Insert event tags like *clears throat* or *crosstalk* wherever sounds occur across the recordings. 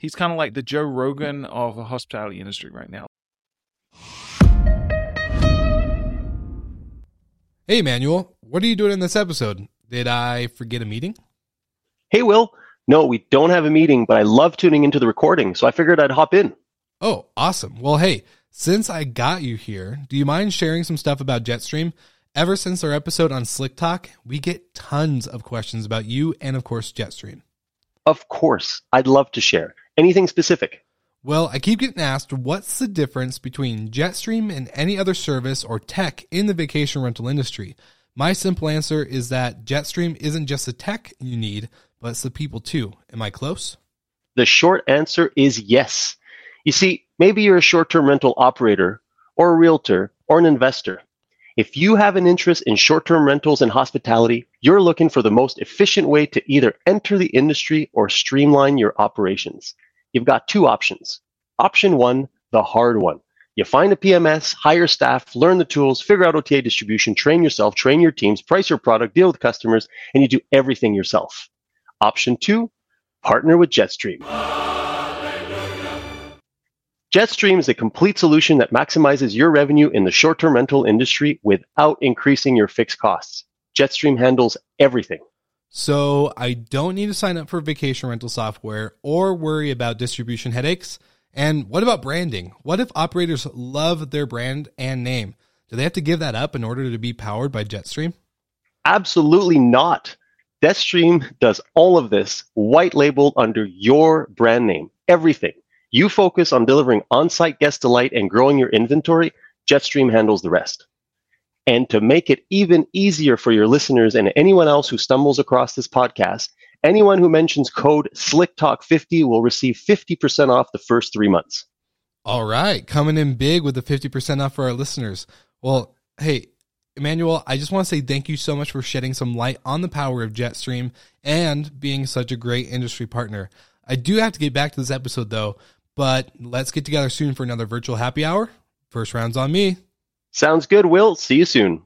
He's kind of like the Joe Rogan of the hospitality industry right now. Hey, Manuel, what are you doing in this episode? Did I forget a meeting? Hey, Will. No, we don't have a meeting, but I love tuning into the recording, so I figured I'd hop in. Oh, awesome. Well, hey, since I got you here, do you mind sharing some stuff about Jetstream? Ever since our episode on Slick Talk, we get tons of questions about you and, of course, Jetstream. Of course. I'd love to share. Anything specific? Well, I keep getting asked what's the difference between Jetstream and any other service or tech in the vacation rental industry. My simple answer is that Jetstream isn't just the tech you need, but it's the people too. Am I close? The short answer is yes. You see, maybe you're a short term rental operator, or a realtor, or an investor. If you have an interest in short term rentals and hospitality, you're looking for the most efficient way to either enter the industry or streamline your operations you've got two options. Option one, the hard one. You find a PMS, hire staff, learn the tools, figure out OTA distribution, train yourself, train your teams, price your product, deal with customers, and you do everything yourself. Option two, partner with Jetstream. Jetstream is a complete solution that maximizes your revenue in the short term rental industry without increasing your fixed costs. Jetstream handles everything so I don't need to sign up for vacation rental software or worry about distribution headaches. And what about branding? What if operators love their brand and name? Do they have to give that up in order to be powered by Jetstream? Absolutely not. Jetstream does all of this white labeled under your brand name. Everything. You focus on delivering on site guest delight and growing your inventory. Jetstream handles the rest. And to make it even easier for your listeners and anyone else who stumbles across this podcast, anyone who mentions code SlickTalk50 will receive 50% off the first three months. All right. Coming in big with the 50% off for our listeners. Well, hey, Emmanuel, I just want to say thank you so much for shedding some light on the power of Jetstream and being such a great industry partner. I do have to get back to this episode though, but let's get together soon for another virtual happy hour. First round's on me. Sounds good, Will. See you soon.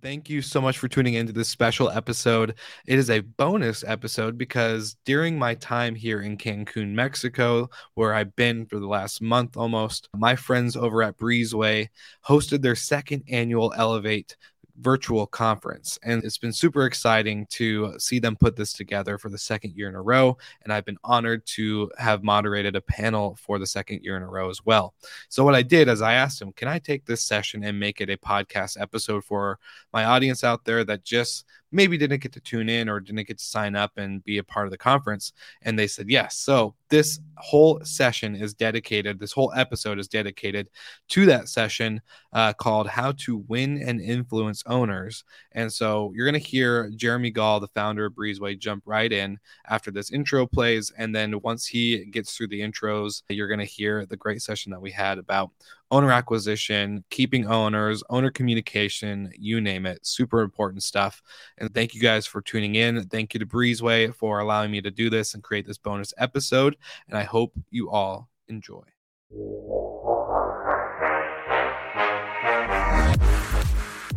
Thank you so much for tuning into this special episode. It is a bonus episode because during my time here in Cancun, Mexico, where I've been for the last month almost, my friends over at Breezeway hosted their second annual Elevate virtual conference. And it's been super exciting to see them put this together for the second year in a row. And I've been honored to have moderated a panel for the second year in a row as well. So, what I did is I asked them, can I take this session and make it a podcast episode for my audience out there that just maybe didn't get to tune in or didn't get to sign up and be a part of the conference? And they said yes. So this whole session is dedicated, this whole episode is dedicated to that session uh, called How to Win and Influence Owners. And so you're going to hear Jeremy Gall, the founder of Breezeway, jump right in after this intro plays. And then once he gets through the intros, you're going to hear the great session that we had about owner acquisition, keeping owners, owner communication, you name it. Super important stuff. And thank you guys for tuning in. Thank you to Breezeway for allowing me to do this and create this bonus episode. And I hope you all enjoy.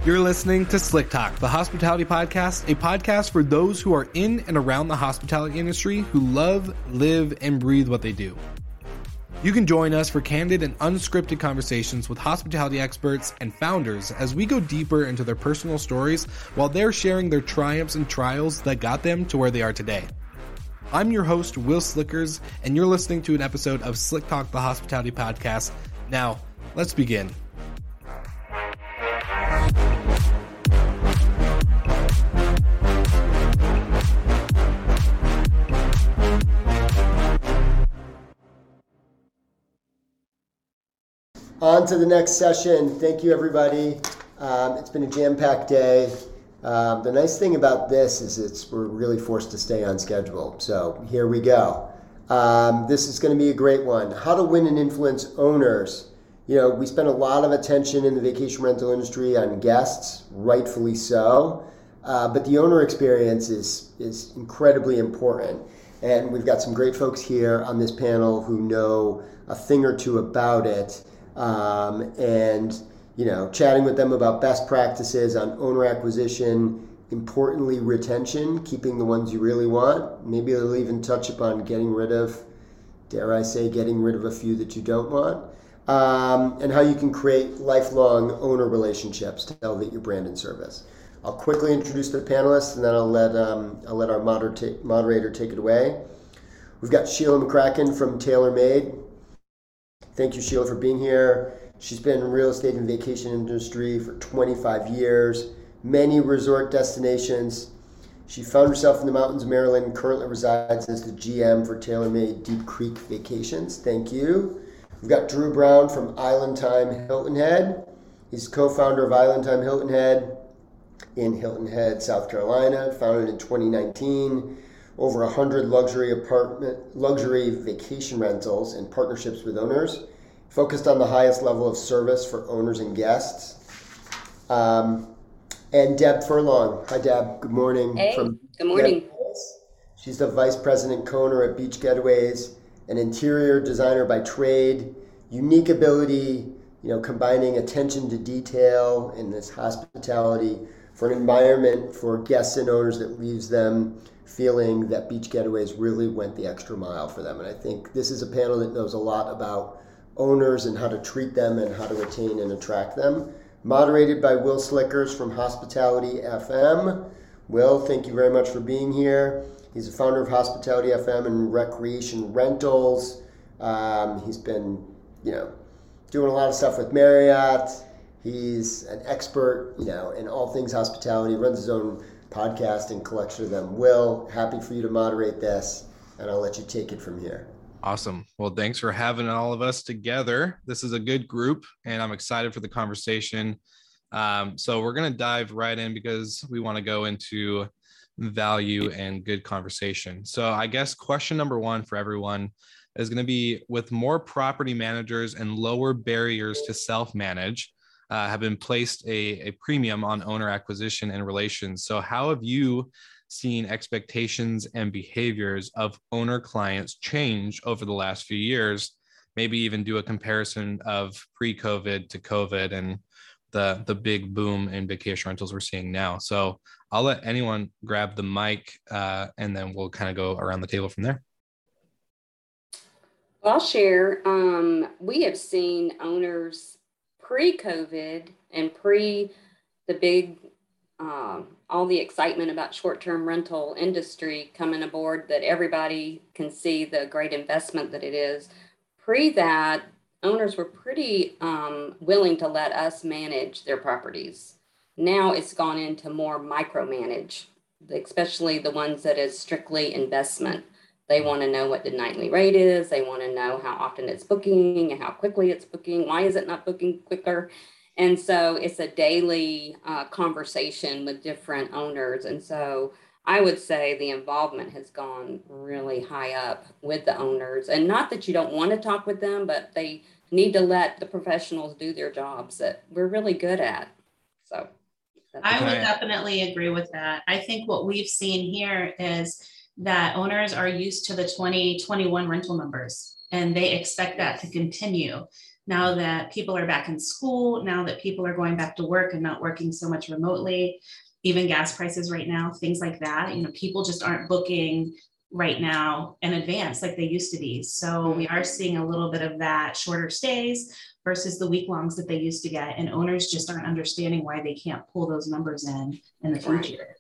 You're listening to Slick Talk, the hospitality podcast, a podcast for those who are in and around the hospitality industry who love, live, and breathe what they do. You can join us for candid and unscripted conversations with hospitality experts and founders as we go deeper into their personal stories while they're sharing their triumphs and trials that got them to where they are today. I'm your host, Will Slickers, and you're listening to an episode of Slick Talk, the Hospitality Podcast. Now, let's begin. On to the next session. Thank you, everybody. Um, it's been a jam-packed day. Um, the nice thing about this is it's we're really forced to stay on schedule. So here we go. Um, this is going to be a great one. How to win and influence owners. You know, we spend a lot of attention in the vacation rental industry on guests, rightfully so. Uh, but the owner experience is is incredibly important. And we've got some great folks here on this panel who know a thing or two about it um, and you know chatting with them about best practices on owner acquisition importantly, retention, keeping the ones you really want. Maybe they'll even touch upon getting rid of, dare I say, getting rid of a few that you don't want. Um, and how you can create lifelong owner relationships to elevate your brand and service. I'll quickly introduce the panelists, and then I'll let um, I'll let our moderator, moderator take it away. We've got Sheila McCracken from TaylorMade. Thank you, Sheila, for being here. She's been in real estate and vacation industry for 25 years, many resort destinations. She found herself in the mountains of Maryland and currently resides as the GM for TaylorMade Deep Creek Vacations. Thank you. We've got Drew Brown from Island Time Hilton Head. He's co-founder of Island Time Hilton Head in Hilton Head, South Carolina, founded in 2019. Over 100 luxury apartment, luxury vacation rentals and partnerships with owners, focused on the highest level of service for owners and guests. Um, and Deb Furlong. Hi, Deb. Good morning. Hey, good morning. She's the vice president co-owner at Beach Getaways, an interior designer by trade, unique ability, you know, combining attention to detail and this hospitality for an environment for guests and owners that leaves them feeling that Beach Getaways really went the extra mile for them. And I think this is a panel that knows a lot about owners and how to treat them and how to retain and attract them. Moderated by Will Slickers from Hospitality FM. Will, thank you very much for being here. He's the founder of Hospitality FM and Recreation Rentals. Um, he's been, you know, doing a lot of stuff with Marriott. He's an expert, you know, in all things hospitality. Runs his own podcast and collection of them. Will, happy for you to moderate this, and I'll let you take it from here. Awesome. Well, thanks for having all of us together. This is a good group, and I'm excited for the conversation. Um, so we're going to dive right in because we want to go into value and good conversation. So I guess question number one for everyone is going to be with more property managers and lower barriers to self-manage uh, have been placed a, a premium on owner acquisition and relations. So how have you seen expectations and behaviors of owner clients change over the last few years? Maybe even do a comparison of pre-COVID to COVID and the the big boom in vacation rentals we're seeing now. So I'll let anyone grab the mic, uh, and then we'll kind of go around the table from there. I'll share. Um, we have seen owners pre-COVID and pre the big um, all the excitement about short-term rental industry coming aboard that everybody can see the great investment that it is. Pre that, owners were pretty um, willing to let us manage their properties. Now it's gone into more micromanage, especially the ones that is strictly investment. They want to know what the nightly rate is. They want to know how often it's booking and how quickly it's booking. Why is it not booking quicker? And so it's a daily uh, conversation with different owners. And so I would say the involvement has gone really high up with the owners. And not that you don't want to talk with them, but they need to let the professionals do their jobs that we're really good at. So I would definitely agree with that. I think what we've seen here is that owners are used to the 2021 rental numbers and they expect that to continue now that people are back in school, now that people are going back to work and not working so much remotely, even gas prices right now, things like that. You know, people just aren't booking right now in advance like they used to be. So we are seeing a little bit of that shorter stays versus the week longs that they used to get. And owners just aren't understanding why they can't pull those numbers in in the future.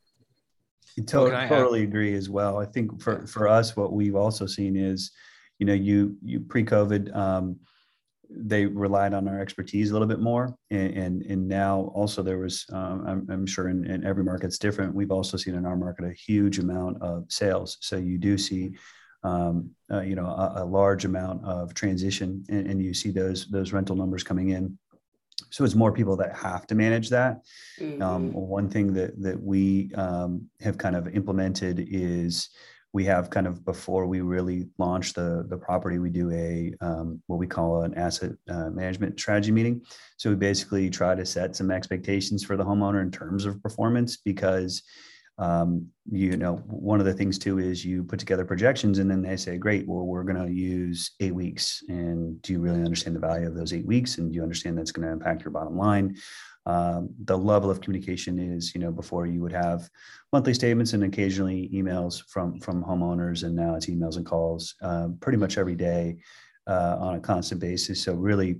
I totally, totally agree as well. I think for, for us, what we've also seen is, you know, you you pre-COVID, um, they relied on our expertise a little bit more and and, and now also there was um, I'm, I'm, sure in, in every market's different. We've also seen in our market a huge amount of sales. So you do see um, uh, you know a, a, large amount of transition and, and, you see those those rental numbers coming in so it's more people that have to manage that um, mm-hmm. um, one thing that that we um, have kind of implemented is we have kind of before we really launch the the property we do a um, what we call an asset uh, management strategy meeting so we basically try to set some expectations for the homeowner in terms of performance because um, you know one of the things too is you put together projections and then they say great well we're going to use eight weeks. And do you really understand the value of those eight weeks? And do you understand that's going to impact your bottom line? Um, the level of communication is, you know, before you would have monthly statements and occasionally emails from from homeowners, and now it's emails and calls uh, pretty much every day uh, on a constant basis. So really,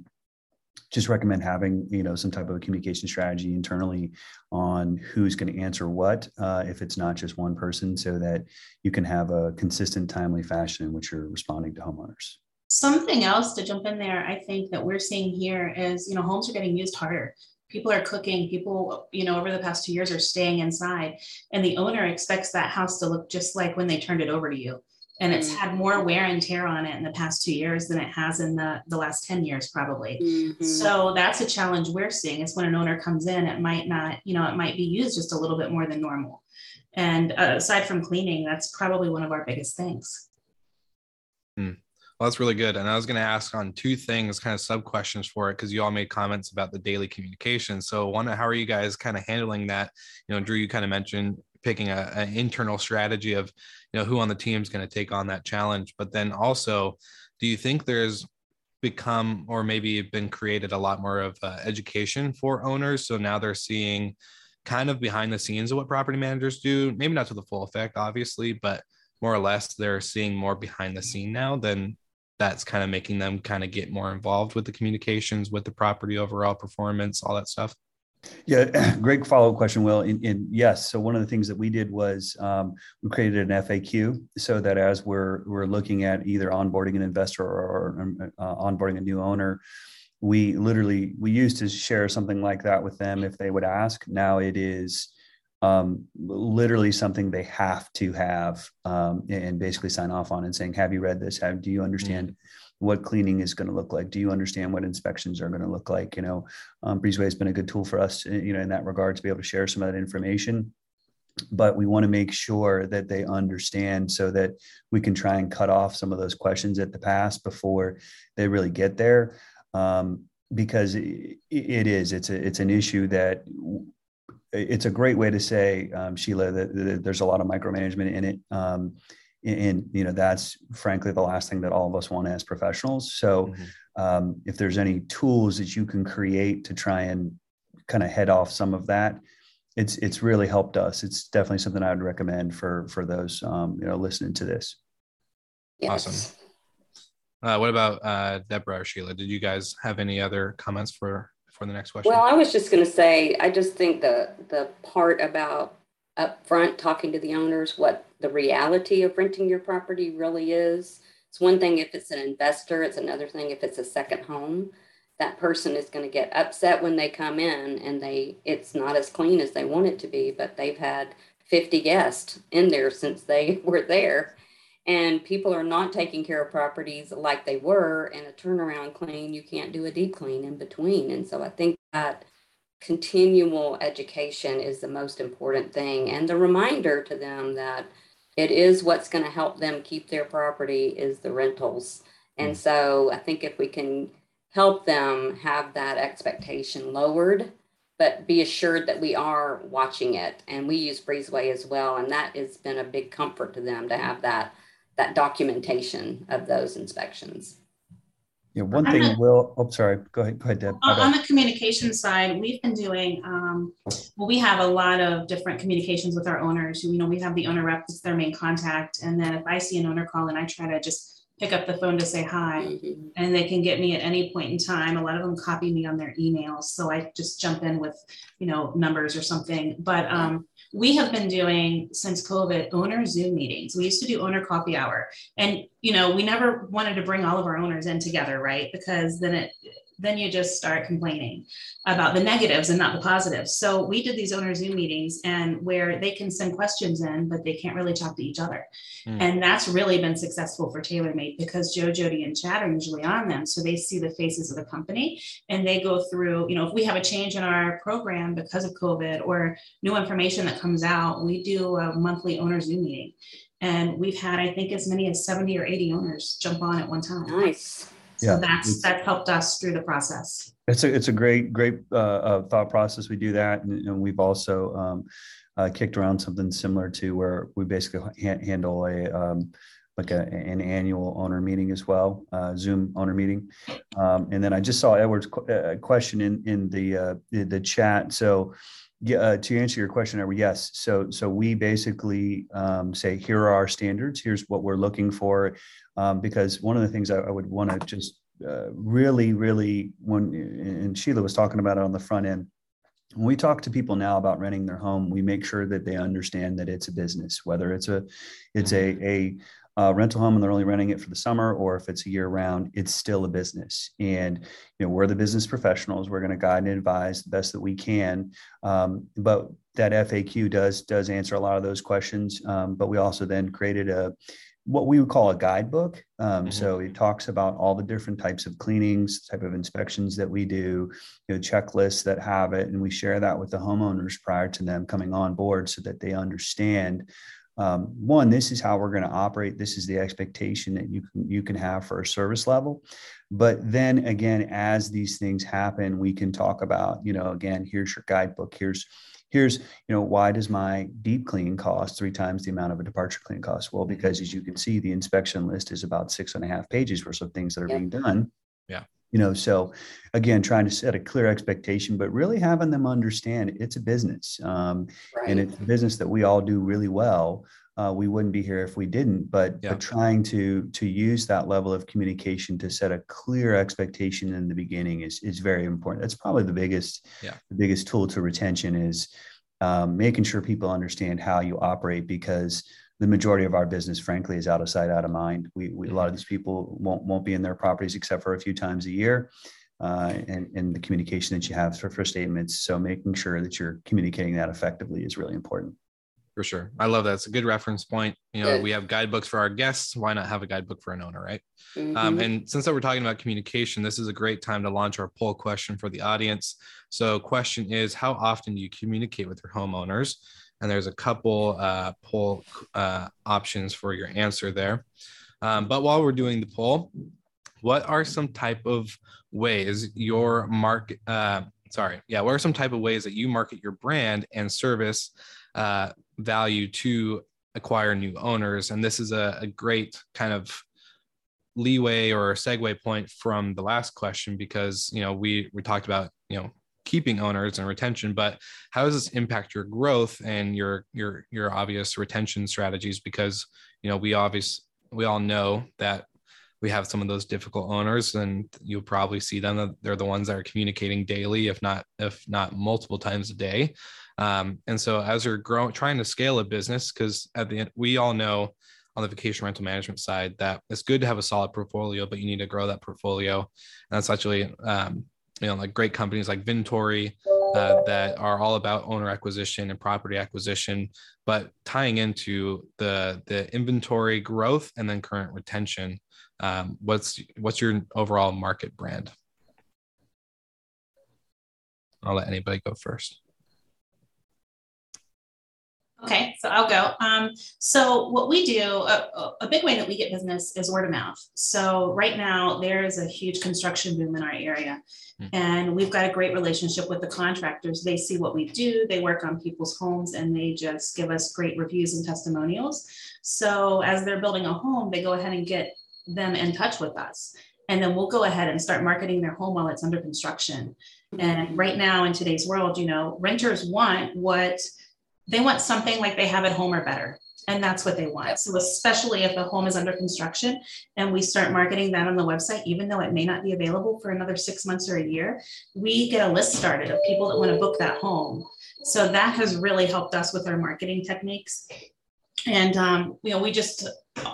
just recommend having you know some type of a communication strategy internally on who's going to answer what uh, if it's not just one person, so that you can have a consistent, timely fashion in which you're responding to homeowners. Something else to jump in there, I think that we're seeing here is, you know, homes are getting used harder. People are cooking. People, you know, over the past two years are staying inside, and the owner expects that house to look just like when they turned it over to you. And it's mm-hmm. had more wear and tear on it in the past two years than it has in the, the last 10 years, probably. Mm-hmm. So that's a challenge we're seeing is when an owner comes in, it might not, you know, it might be used just a little bit more than normal. And uh, aside from cleaning, that's probably one of our biggest things. Hmm. Well, that's really good. And I was going to ask on two things, kind of sub questions for it, because you all made comments about the daily communication. So, one, how are you guys kind of handling that? You know, Drew, you kind of mentioned picking a, an internal strategy of, you know, who on the team is going to take on that challenge. But then also, do you think there's become or maybe been created a lot more of uh, education for owners? So now they're seeing kind of behind the scenes of what property managers do, maybe not to the full effect, obviously, but more or less they're seeing more behind the scene now than that's kind of making them kind of get more involved with the communications with the property overall performance all that stuff yeah *clears throat* great follow-up question will And, in, yes so one of the things that we did was um, we created an faq so that as we're we're looking at either onboarding an investor or, uh, onboarding a new owner we literally we used to share something like that with them if they would ask now it is um, literally something they have to have um, and basically sign off on and saying, have you read this? Have, do you understand mm-hmm. What cleaning is going to look like? Do you understand what inspections are going to look like? You know, um, Breezeway has been a good tool for us, uh, you know, in that regard to be able to share some of that information. But we want to make sure that they understand so that we can try and cut off some of those questions at the pass before they really get there. Um, because it, it is, it's a, it's an issue that it's a great way to say, um, Sheila, that, that, there's a lot of micromanagement in it. Um, and, you know, that's frankly the last thing that all of us want as professionals. So mm-hmm. um, if there's any tools that you can create to try and kind of head off some of that, it's it's really helped us. It's definitely something I would recommend for for those um, you know listening to this. Yes. Awesome. Uh, what about uh, Deborah or Sheila? Did you guys have any other comments for for the next question? Well, I was just going to say, I just think the the part about upfront talking to the owners what the reality of renting your property really is. It's one thing if it's an investor, it's another thing if it's a second home. That person is going to get upset when they come in and they it's not as clean as they want it to be, but they've had 50 guests in there since they *laughs* were there and people are not taking care of properties like they were and a turnaround clean you can't do a deep clean in between and so i think that continual education is the most important thing and the reminder to them that it is what's going to help them keep their property is the rentals and mm. so i think if we can help them have that expectation lowered but be assured that we are watching it and we use breezeway as well and that has been a big comfort to them to have that that documentation of those inspections. Yeah, one thing the, will, oh, sorry, go ahead, go ahead, Deb. On, on the communication side, we've been doing, um, well, we have a lot of different communications with our owners. You know, we have the owner rep, that's their main contact. And then if I see an owner call and I try to just pick up the phone to say hi mm-hmm. and they can get me at any point in time. A lot of them copy me on their emails so i just jump in with you know numbers or something. But um, we have been doing since covid owner zoom meetings. We used to do owner coffee hour. And you know we never wanted to bring all of our owners in together right? Because then it then you just start complaining about the negatives and not the positives. So we did these owner Zoom meetings and where they can send questions in, but they can't really talk to each other. Mm. And that's really been successful for TaylorMade because Joe, Jody, and Chad are usually on them. So they see the faces of the company and they go through, you know, if we have a change in our program because of COVID or new information that comes out, we do a monthly owner Zoom meeting. And we've had, I think, as many as 70 or 80 owners jump on at one time. Nice. So yeah, that's that's helped us through the process. It's a it's a great great uh, uh, thought process. We do that, and, and we've also um, uh, kicked around something similar to where we basically ha- handle a um, like a, an annual owner meeting as well, uh, Zoom owner meeting. Um, and then I just saw Edward's qu- uh, question in in the uh, the, the chat. So yeah, uh, to answer your question, Edward, yes. So so we basically um, say here are our standards. Here's what we're looking for, um, because one of the things I, I would want to just uh, really really when and Sheila was talking about it on the front end when we talk to people now about renting their home we make sure that they understand that it's a business whether it's a it's a a uh, rental home and they're only renting it for the summer or if it's a year round it's still a business and you know we're the business professionals we're going to guide and advise the best that we can um, but that faq does does answer a lot of those questions um, but we also then created a what we would call a guidebook. Um, mm-hmm. So it talks about all the different types of cleanings, type of inspections that we do, you know, checklists that have it, and we share that with the homeowners prior to them coming on board so that they understand. Um, one, this is how we're going to operate. This is the expectation that you can you can have for a service level. But then again, as these things happen, we can talk about, you know, again, here's your guidebook. Here's here's you know why does my deep clean cost three times the amount of a departure clean cost well because as you can see the inspection list is about six and a half pages worth of things that are being done yeah you know so again trying to set a clear expectation but really having them understand it's a business um, right. and it's a business that we all do really well uh, we wouldn't be here if we didn't but yeah. but trying to to use that level of communication to set a clear expectation in the beginning is is very important that's probably the biggest yeah. the biggest tool to retention is um, making sure people understand how you operate because the majority of our business frankly is out of sight out of mind we, we a lot of mm-hmm. these people won't won't be in their properties except for a few times a year uh, and, and the communication that you have for, for statements so making sure that you're communicating that effectively is really important for sure. I love that. It's a good reference point. You know, we have guidebooks for our guests. Why not have a guidebook for an owner, right? Um, mm-hmm. Um, and since that we're talking about communication, this is a great time to launch our poll question for the audience. So, question is, how often do you communicate with your homeowners? And there's a couple uh, poll uh, options for your answer there. Um, but while we're doing the poll, what are some type of ways your market? Uh, sorry, yeah, what are some type of ways that you market your brand and service? uh, value to acquire new owners. And this is a, a great kind of leeway or segue point from the last question because you know we we talked about you know keeping owners and retention but how does this impact your growth and your your your obvious retention strategies because you know we obviously we all know that we have some of those difficult owners and you'll probably see them that they're the ones that are communicating daily if not if not multiple times a day um, and so as you're growing, trying to scale a business, because at the end, we all know on the vacation rental management side that it's good to have a solid portfolio, but you need to grow that portfolio. And that's actually, um, you know, like great companies like Vintory uh, that are all about owner acquisition and property acquisition, but tying into the the inventory growth and then current retention. Um, what's what's your overall market brand? I'll let anybody go first. Okay, so I'll go. Um, so what we do, a, a, big way that we get business is word of mouth. So right now there is a huge construction boom in our area, mm-hmm. and we've got a great relationship with the contractors. They see what we do, they work on people's homes, and they just give us great reviews and testimonials. So as they're building a home, they go ahead and get them in touch with us. And then we'll go ahead and start marketing their home while it's under construction. And right now in today's world, you know, renters want what they want something like they have at home or better. And that's what they want. So, especially if the home is under construction and we start marketing that on the website, even though it may not be available for another six months or a year, we get a list started of people that want to book that home. So, that has really helped us with our marketing techniques. And, um, you know, we just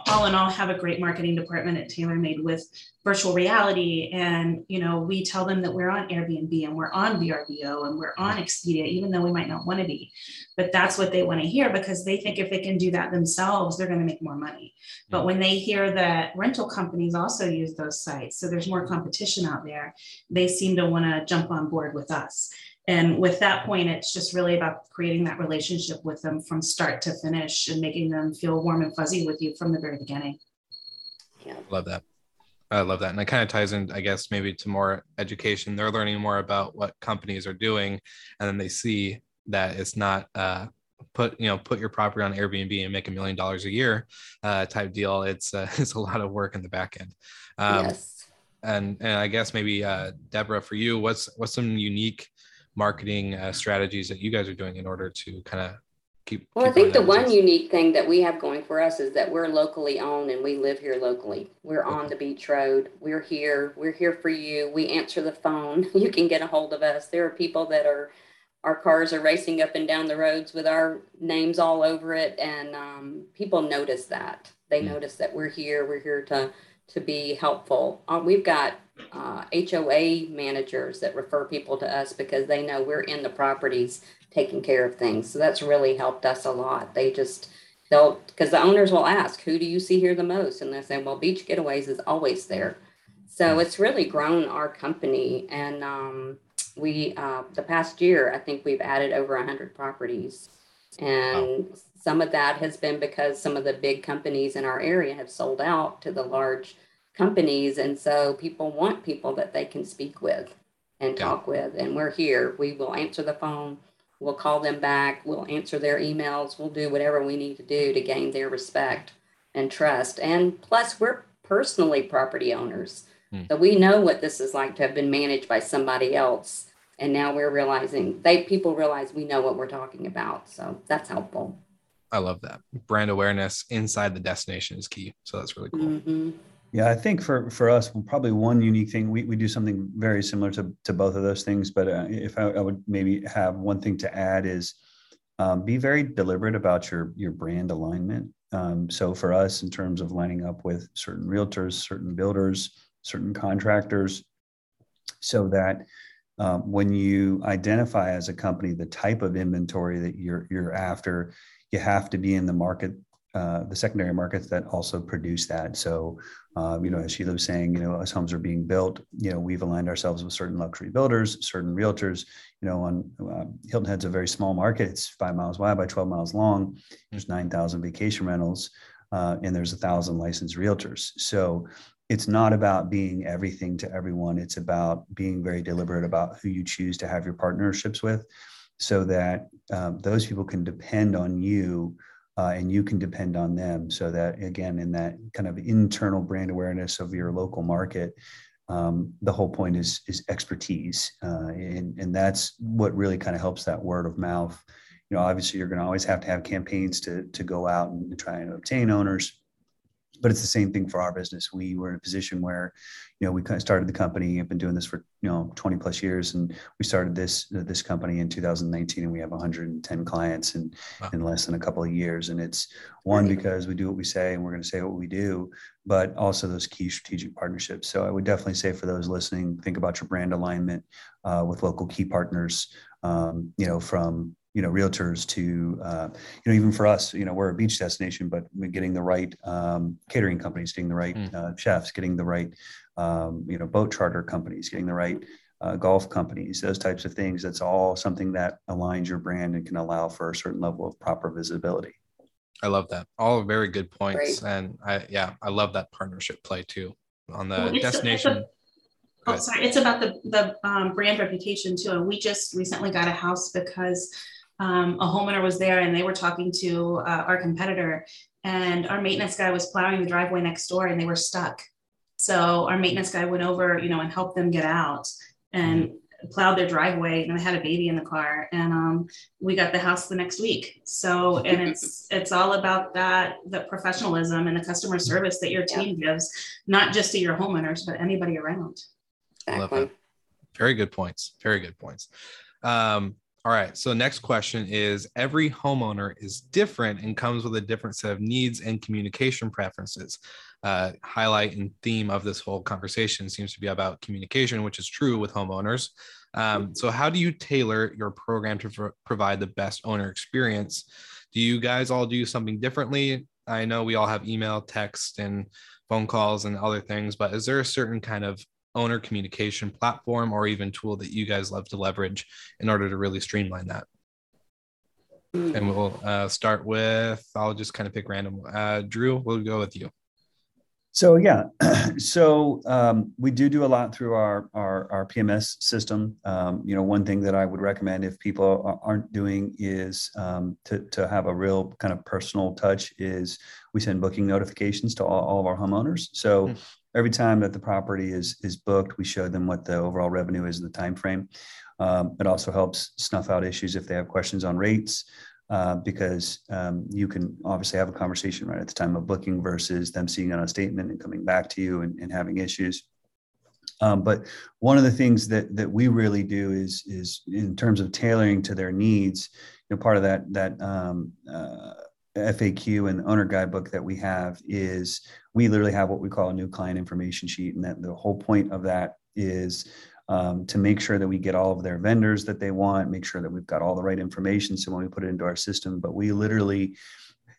all in all have a great marketing department at TaylorMade with virtual reality. And you know we tell them that we're on Airbnb and we're on VRBO and we're on Expedia even though we might not want to be. But that's what they want to hear because they think if they can do that themselves they're going to make more money. But when they hear that rental companies also use those sites so there's more competition out there they seem to want to jump on board with us and with that point it's just really about creating that relationship with them from start to finish and making them feel warm and fuzzy with you from the very beginning yeah love that i love that and it kind of ties in i guess maybe to more education they're learning more about what companies are doing and then they see that it's not uh, put you know put your property on Airbnb and make a million dollars a year uh, type deal. It's uh, *laughs* it's a lot of work in the back end. Um, yes. And and I guess maybe uh, Deborah, for you, what's what's some unique marketing uh, strategies that you guys are doing in order to kind of keep? Well, keep I think the one unique thing that we have going for us is that we're locally owned and we live here locally. We're okay. on the beach road. We're here. We're here for you. We answer the phone. *laughs* You can get a hold of us. There are people that are our cars are racing up and down the roads with our names all over it and um, people notice that they mm. notice that we're here we're here to to be helpful. Uh, we've got uh, hoa managers that refer people to us because they know we're in the properties taking care of things. So that's really helped us a lot. They just they'll because the owners will ask who do you see here the most? And they say well beach getaways is always there. So it's really grown our company and um, we uh, the past year i think we've added over 100 properties. And. Some of that has been because some of the big companies in our area have sold out to the large companies and so people want people that they can speak with and talk with and we're here. We will answer the phone we'll call them back we'll answer their emails we'll do whatever we need to do to gain their respect and trust. And plus we're personally property owners. Hmm. so we know what this is like to have been managed by somebody else and now we're realizing they people realize we know what we're talking about. So that's helpful i love that. Brand awareness inside the destination is key. So that's really cool. Mm-hmm. yeah i think for for us probably one unique thing we, we do something very similar to, to both of those things but uh, if I, I, would maybe have one thing to add is um, be very deliberate about your your brand alignment. Um, so for us in terms of lining up with certain realtors certain builders certain contractors so that um, when you identify as a company the type of inventory that you're you're after, you have to be in the market, uh, the secondary markets that also produce that. So, um, you know, as Sheila was saying, you know, as homes are being built, you know, we've aligned ourselves with certain luxury builders, certain realtors. You know, on uh, Hilton Head's a very small market; it's five miles wide by twelve miles long. There's nine thousand vacation rentals. Uh, and there's a thousand licensed realtors. So it's not about being everything to everyone. It's about being very deliberate about who you choose to have your partnerships with so that um, those people can depend on you uh, and you can depend on them. So that, again, in that kind of internal brand awareness of your local market, um, the whole point is, is expertise. Uh, and, and that's what really kind of helps that word of mouth. You know, obviously, you're going to always have to have campaigns to, to go out and try and obtain owners but it's the same thing for our business. We were in a position where, you know, we kind of started the company. I've been doing this for you know 20 plus years, and we started this this company in 2019, and we have 110 clients in wow. in less than a couple of years. And it's one because we do what we say, and we're going to say what we do, but also those key strategic partnerships. So I would definitely say for those listening, think about your brand alignment uh, with local key partners. Um, you know, from you know realtors to uh, you know even for us you know we're a beach destination but we're getting the right um, catering companies getting the right mm. uh, chefs getting the right um, you know boat charter companies getting the right uh, golf companies those types of things that's all something that aligns your brand and can allow for a certain level of proper visibility i love that all very good points Great. and i yeah i love that partnership play too on the well, destination Oh, sorry. It's about the the um, brand reputation too. And we just recently got a house because um, a homeowner was there and they were talking to uh, our competitor. And our maintenance guy was plowing the driveway next door and they were stuck. So our maintenance guy went over you know and helped them get out and plowed their driveway and I had a baby in the car and um, we got the house the next week. So and it's *laughs* it's all about that the professionalism and the customer service that your team yeah. gives not just to your homeowners but anybody around. Exactly. very good points. Very good points. Um, all right. So next question is every homeowner is different and comes with a different set of needs and communication preferences. Uh, highlight and theme of this whole conversation seems to be about communication, which is true with homeowners. Um, so how do you tailor your program to pro- provide the best owner experience? Do you guys all do something differently? I know we all have email, text, and phone calls and other things, but is there a certain kind of owner communication platform or even tool that you guys love to leverage in order to really streamline that? And we'll uh, start with, I'll just kind of pick random. Uh, Drew, we'll go with you. So yeah, *clears throat* so um, we do do a lot through our our, our PMS system. Um, you know, one thing that I would recommend if people aren't doing is um, to to have a real kind of personal touch is we send booking notifications to all, all of our homeowners. So mm. Every time that the property is is booked, we show them what the overall revenue is in the time frame. Um, it also helps snuff out issues if they have questions on rates uh, because um, you can obviously have a conversation right at the time of booking versus them seeing on a statement and coming back to you and, and having issues. Um, but one of the things that that we really do is is in terms of tailoring to their needs. You know, part of that that um, uh, FAQ and owner guidebook that we have is we literally have what we call a new client information sheet, and that the whole point of that is um, to make sure that we get all of their vendors that they want, make sure that we've got all the right information. So when we put it into our system, but we literally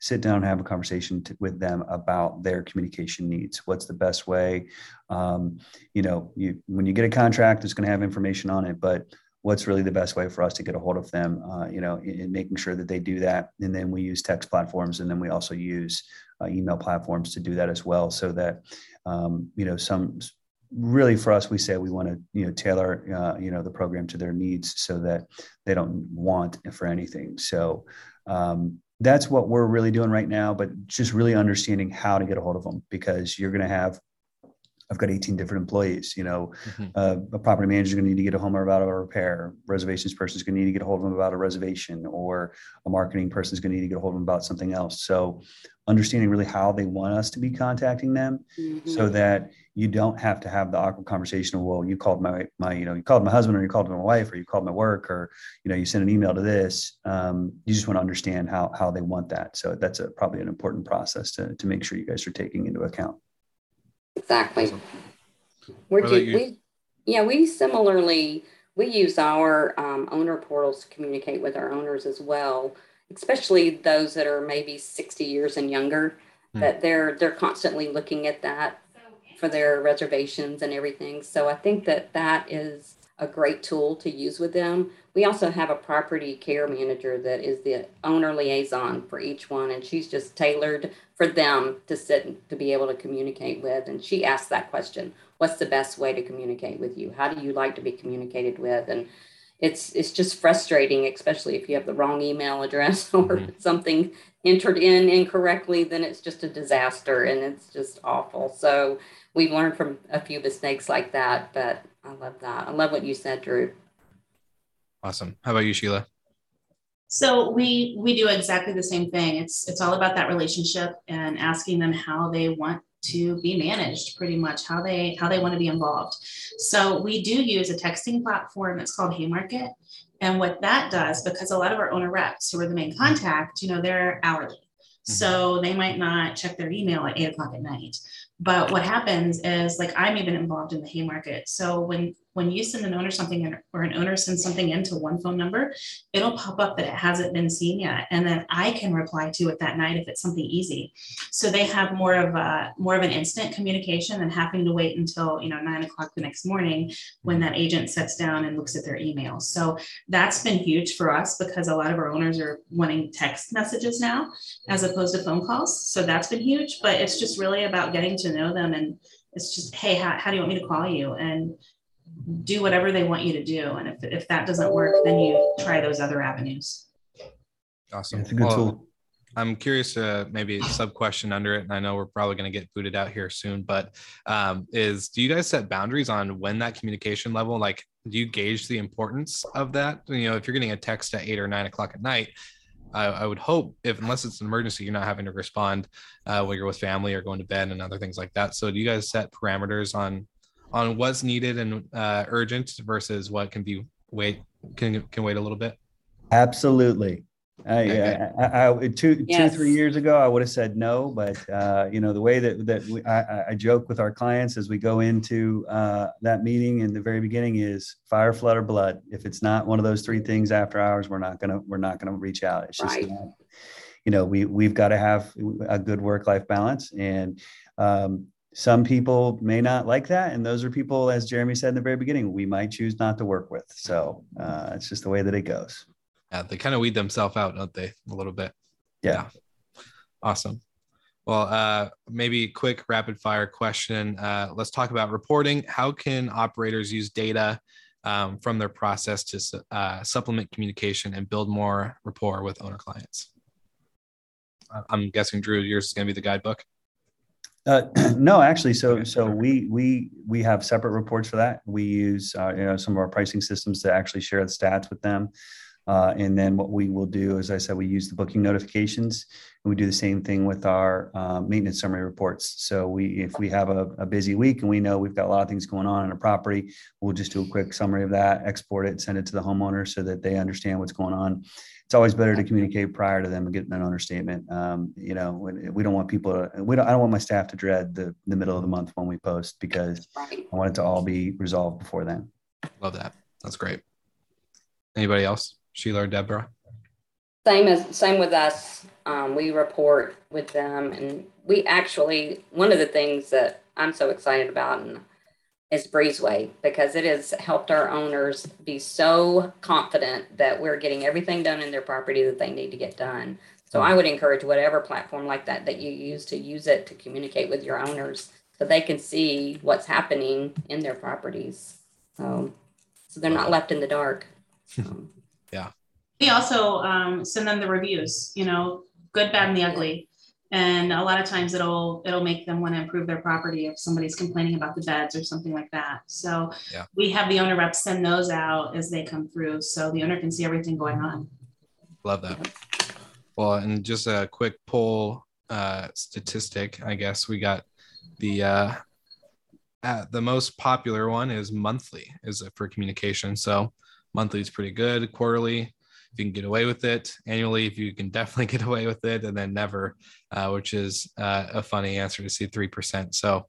sit down and have a conversation with them about their communication needs. What's the best way? Um, you know, you, when you get a contract, it's going to have information on it, but what's really the best way for us to get a hold of them? Uh, you know, in, in, making sure that they do that. And then we use text platforms, and then we also use uh, email platforms to do that as well, so that um, you know some really for us we say we want to you know tailor uh, you know the program to their needs so that they don't want for anything so um, that's what we're really doing right now but just really understanding how to get a hold of them because you're going to have I've got 18 different employees. You know, mm-hmm. uh, a property manager is going to need to get a home about a repair. Reservations person is going to need to get a hold of them about a reservation, or a marketing person is going to need to get a hold of them about something else. So, understanding really how they want us to be contacting them, mm-hmm. so that you don't have to have the awkward conversation of, well, you called my my you know you called my husband or you called my wife or you called my work or you know you sent an email to this. Um, you just want to understand how how they want that. So that's a, probably an important process to to make sure you guys are taking into account. Exactly. We're do, we, yeah, we similarly we use our um, owner portals to communicate with our owners as well, especially those that are maybe 60 years and younger. Hmm. That they're they're constantly looking at that for their reservations and everything. So I think that that is a great tool to use with them. We also have a property care manager that is the owner liaison for each one, and she's just tailored for them to sit to be able to communicate with. And she asks that question: What's the best way to communicate with you? How do you like to be communicated with? And it's it's just frustrating, especially if you have the wrong email address *laughs* or mm-hmm. something entered in incorrectly. Then it's just a disaster, and it's just awful. So we've learned from a few mistakes like that, but I love that. I love what you said, Drew. Awesome. How about you, Sheila? So we we do exactly the same thing. It's it's all about that relationship and asking them how they want to be managed pretty much how they how they want to be involved so we do use a texting platform it's called haymarket and what that does because a lot of our owner reps who are the main contact you know they're hourly mm-hmm. so they might not check their email at eight o'clock at night but what happens is like i'm even involved in the haymarket so when when you send an owner something or an owner sends something into one phone number, it'll pop up that it hasn't been seen yet. And then I can reply to it that night if it's something easy. So they have more of a more of an instant communication than having to wait until you know nine o'clock the next morning when that agent sits down and looks at their email. So that's been huge for us because a lot of our owners are wanting text messages now as opposed to phone calls. So that's been huge. But it's just really about getting to know them and it's just, hey, how, how do you want me to call you? And do whatever they want you to do. And if, if that doesn't work, then you try those other avenues. Awesome. It's a good well, tool. I'm curious to maybe sub question under it, and I know we're probably going to get booted out here soon. But um, is do you guys set boundaries on when that communication level? Like, do you gauge the importance of that? You know, if you're getting a text at eight or nine o'clock at night, I, I would hope, if unless it's an emergency, you're not having to respond uh, while you're with family or going to bed and other things like that. So, do you guys set parameters on on what's needed and uh, urgent versus what can be wait can can wait a little bit? Absolutely. I, okay. I, I, two, yes. two, three years ago, I would have said no, but uh, you know the way that that we, I, I, joke with our clients as we go into uh, that meeting in the very beginning is fire, flood, or blood. If it's not one of those three things after hours, we're not gonna we're not gonna reach out. It's just right. not, you know we we've got to have a good work life balance, and um, some people may not like that and those are people as jeremy said in the very beginning we might choose not to work with so uh, it's just the way that it goes yeah they kind of weed themselves out don't they a little bit yeah. yeah. awesome Well, uh, maybe quick rapid fire question. Uh, let's talk about reporting. How can operators use data um, from their process to uh, supplement communication and build more rapport with owner clients? I'm guessing Drew, yours is going to be the guidebook. Uh, *clears throat* no, actually, so so we we we have separate reports for that. We use uh, you know some of our pricing systems to actually share the stats with them. Uh, and then what we will do, as I said, we use the booking notifications, and we do the same thing with our uh, maintenance summary reports. So we, if we have a, a, busy week and we know we've got a lot of things going on in a property, we'll just do a quick summary of that, export it, send it to the homeowner so that they understand what's going on. It's always better to communicate prior to them getting an understatement. Um, you know, we don't want people to, we don't, I don't want my staff to dread the, the middle of the month when we post because I want it to all be resolved before then. Love that. That's great. Anybody else? Sheila or Deborah? Same as same with us. Um, we report with them, and we actually one of the things that I'm so excited about and is Breezeway because it has helped our owners be so confident that we're getting everything done in their property that they need to get done. So I would encourage whatever platform like that that you use to use it to communicate with your owners so they can see what's happening in their properties. So, so they're not left in the dark. *laughs* yeah. We also um, send them the reviews, you know, good, bad, and the ugly. And a lot of times it'll it'll make them want to improve their property if somebody's complaining about the beds or something like that. So yeah. we have the owner reps send those out as they come through, so the owner can see everything going on. Love that. Well, and just a quick poll uh, statistic, I guess we got the uh, uh, the most popular one is monthly is it for communication. So monthly is pretty good. Quarterly you can get away with it annually if you can definitely *laughs* get away with it and then never uh, which is uh, a funny answer to see 3% so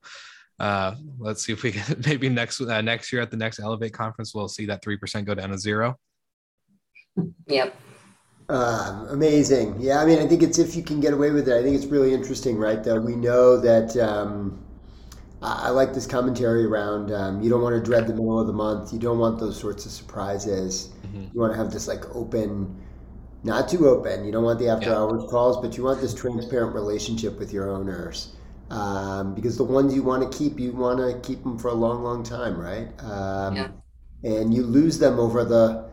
uh, let's see if we *laughs* can maybe next uh, next year at the next elevate conference we'll see that 3% go down to zero. Yep. Um, amazing. Yeah i mean i think it's if you can get away with it i think it's really interesting right? That we know that um, I like this commentary around um, you don't want to dread the middle of the month. You don't want those sorts of surprises. Mm-hmm. You want to have this like open, not too open. You don't want the after yeah. hours calls, but you want this transparent relationship with your owners. Um, because the ones you want to keep, you want to keep them for a long, long time, right? Um, yeah. And you lose them over the,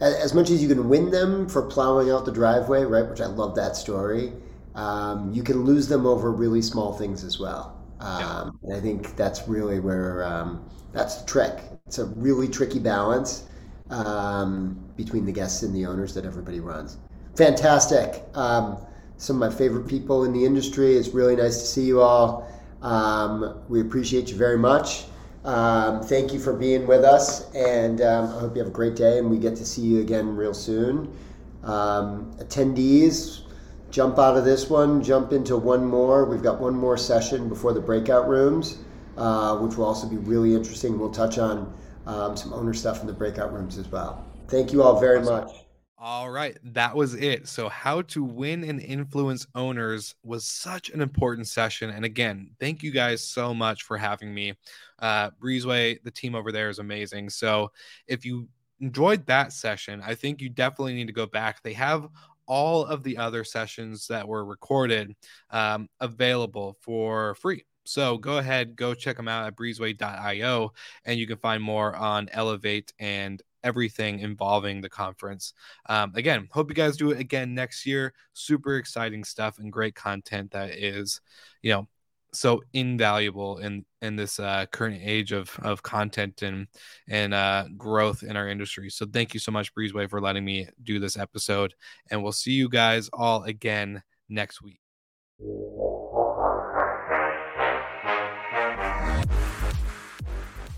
as much as you can win them for plowing out the driveway, right? Which I love that story. Um, you can lose them over really small things as well. Um, and I think that's really where um, that's the trick. It's a really tricky balance um, between the guests and the owners that everybody runs. Fantastic. Um, some of my favorite people in the industry. It's really nice to see you all. Um, we appreciate you very much. Um, thank you for being with us, and I hope you have a great day. And we get to see you again real soon. attendees, jump out of this one, jump into one more. We've got one more session before the breakout rooms, uh, which will also be really interesting. We'll touch on um, some owner stuff in the breakout rooms as well. Thank you all very much. All right, that was it. So, how to win and influence owners was such an important session. And again, thank you guys so much for having me. Uh, Breezeway, the team over there is amazing. So, if you enjoyed that session, I think you definitely need to go back. They have all of the other sessions that were recorded um, available for free. So go ahead, go check them out at breezeway.io, and you can find more on Elevate and everything involving the conference. Um, again, hope you guys do it again next year. Super exciting stuff and great content that is, you know, so invaluable in in this uh, current age of of content and and uh, growth in our industry. So thank you so much, Breezeway, for letting me do this episode, and we'll see you guys all again next week.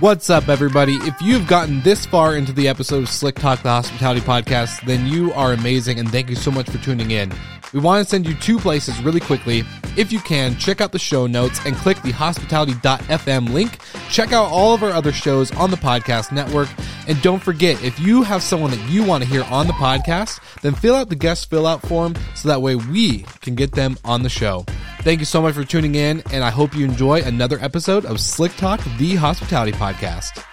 What's up, everybody? If you've gotten this far into the episode of Slick Talk, the Hospitality Podcast, then you are amazing and thank you so much for tuning in. We want to send you two places really quickly. If you can, check out the show notes and click the hospitality.fm link. Check out all of our other shows on the podcast network. And don't forget, if you have someone that you want to hear on the podcast, then fill out the guest fill out form so that way we can get them on the show. Thank you so much for tuning in, and I hope you enjoy another episode of Slick Talk, the Hospitality Podcast.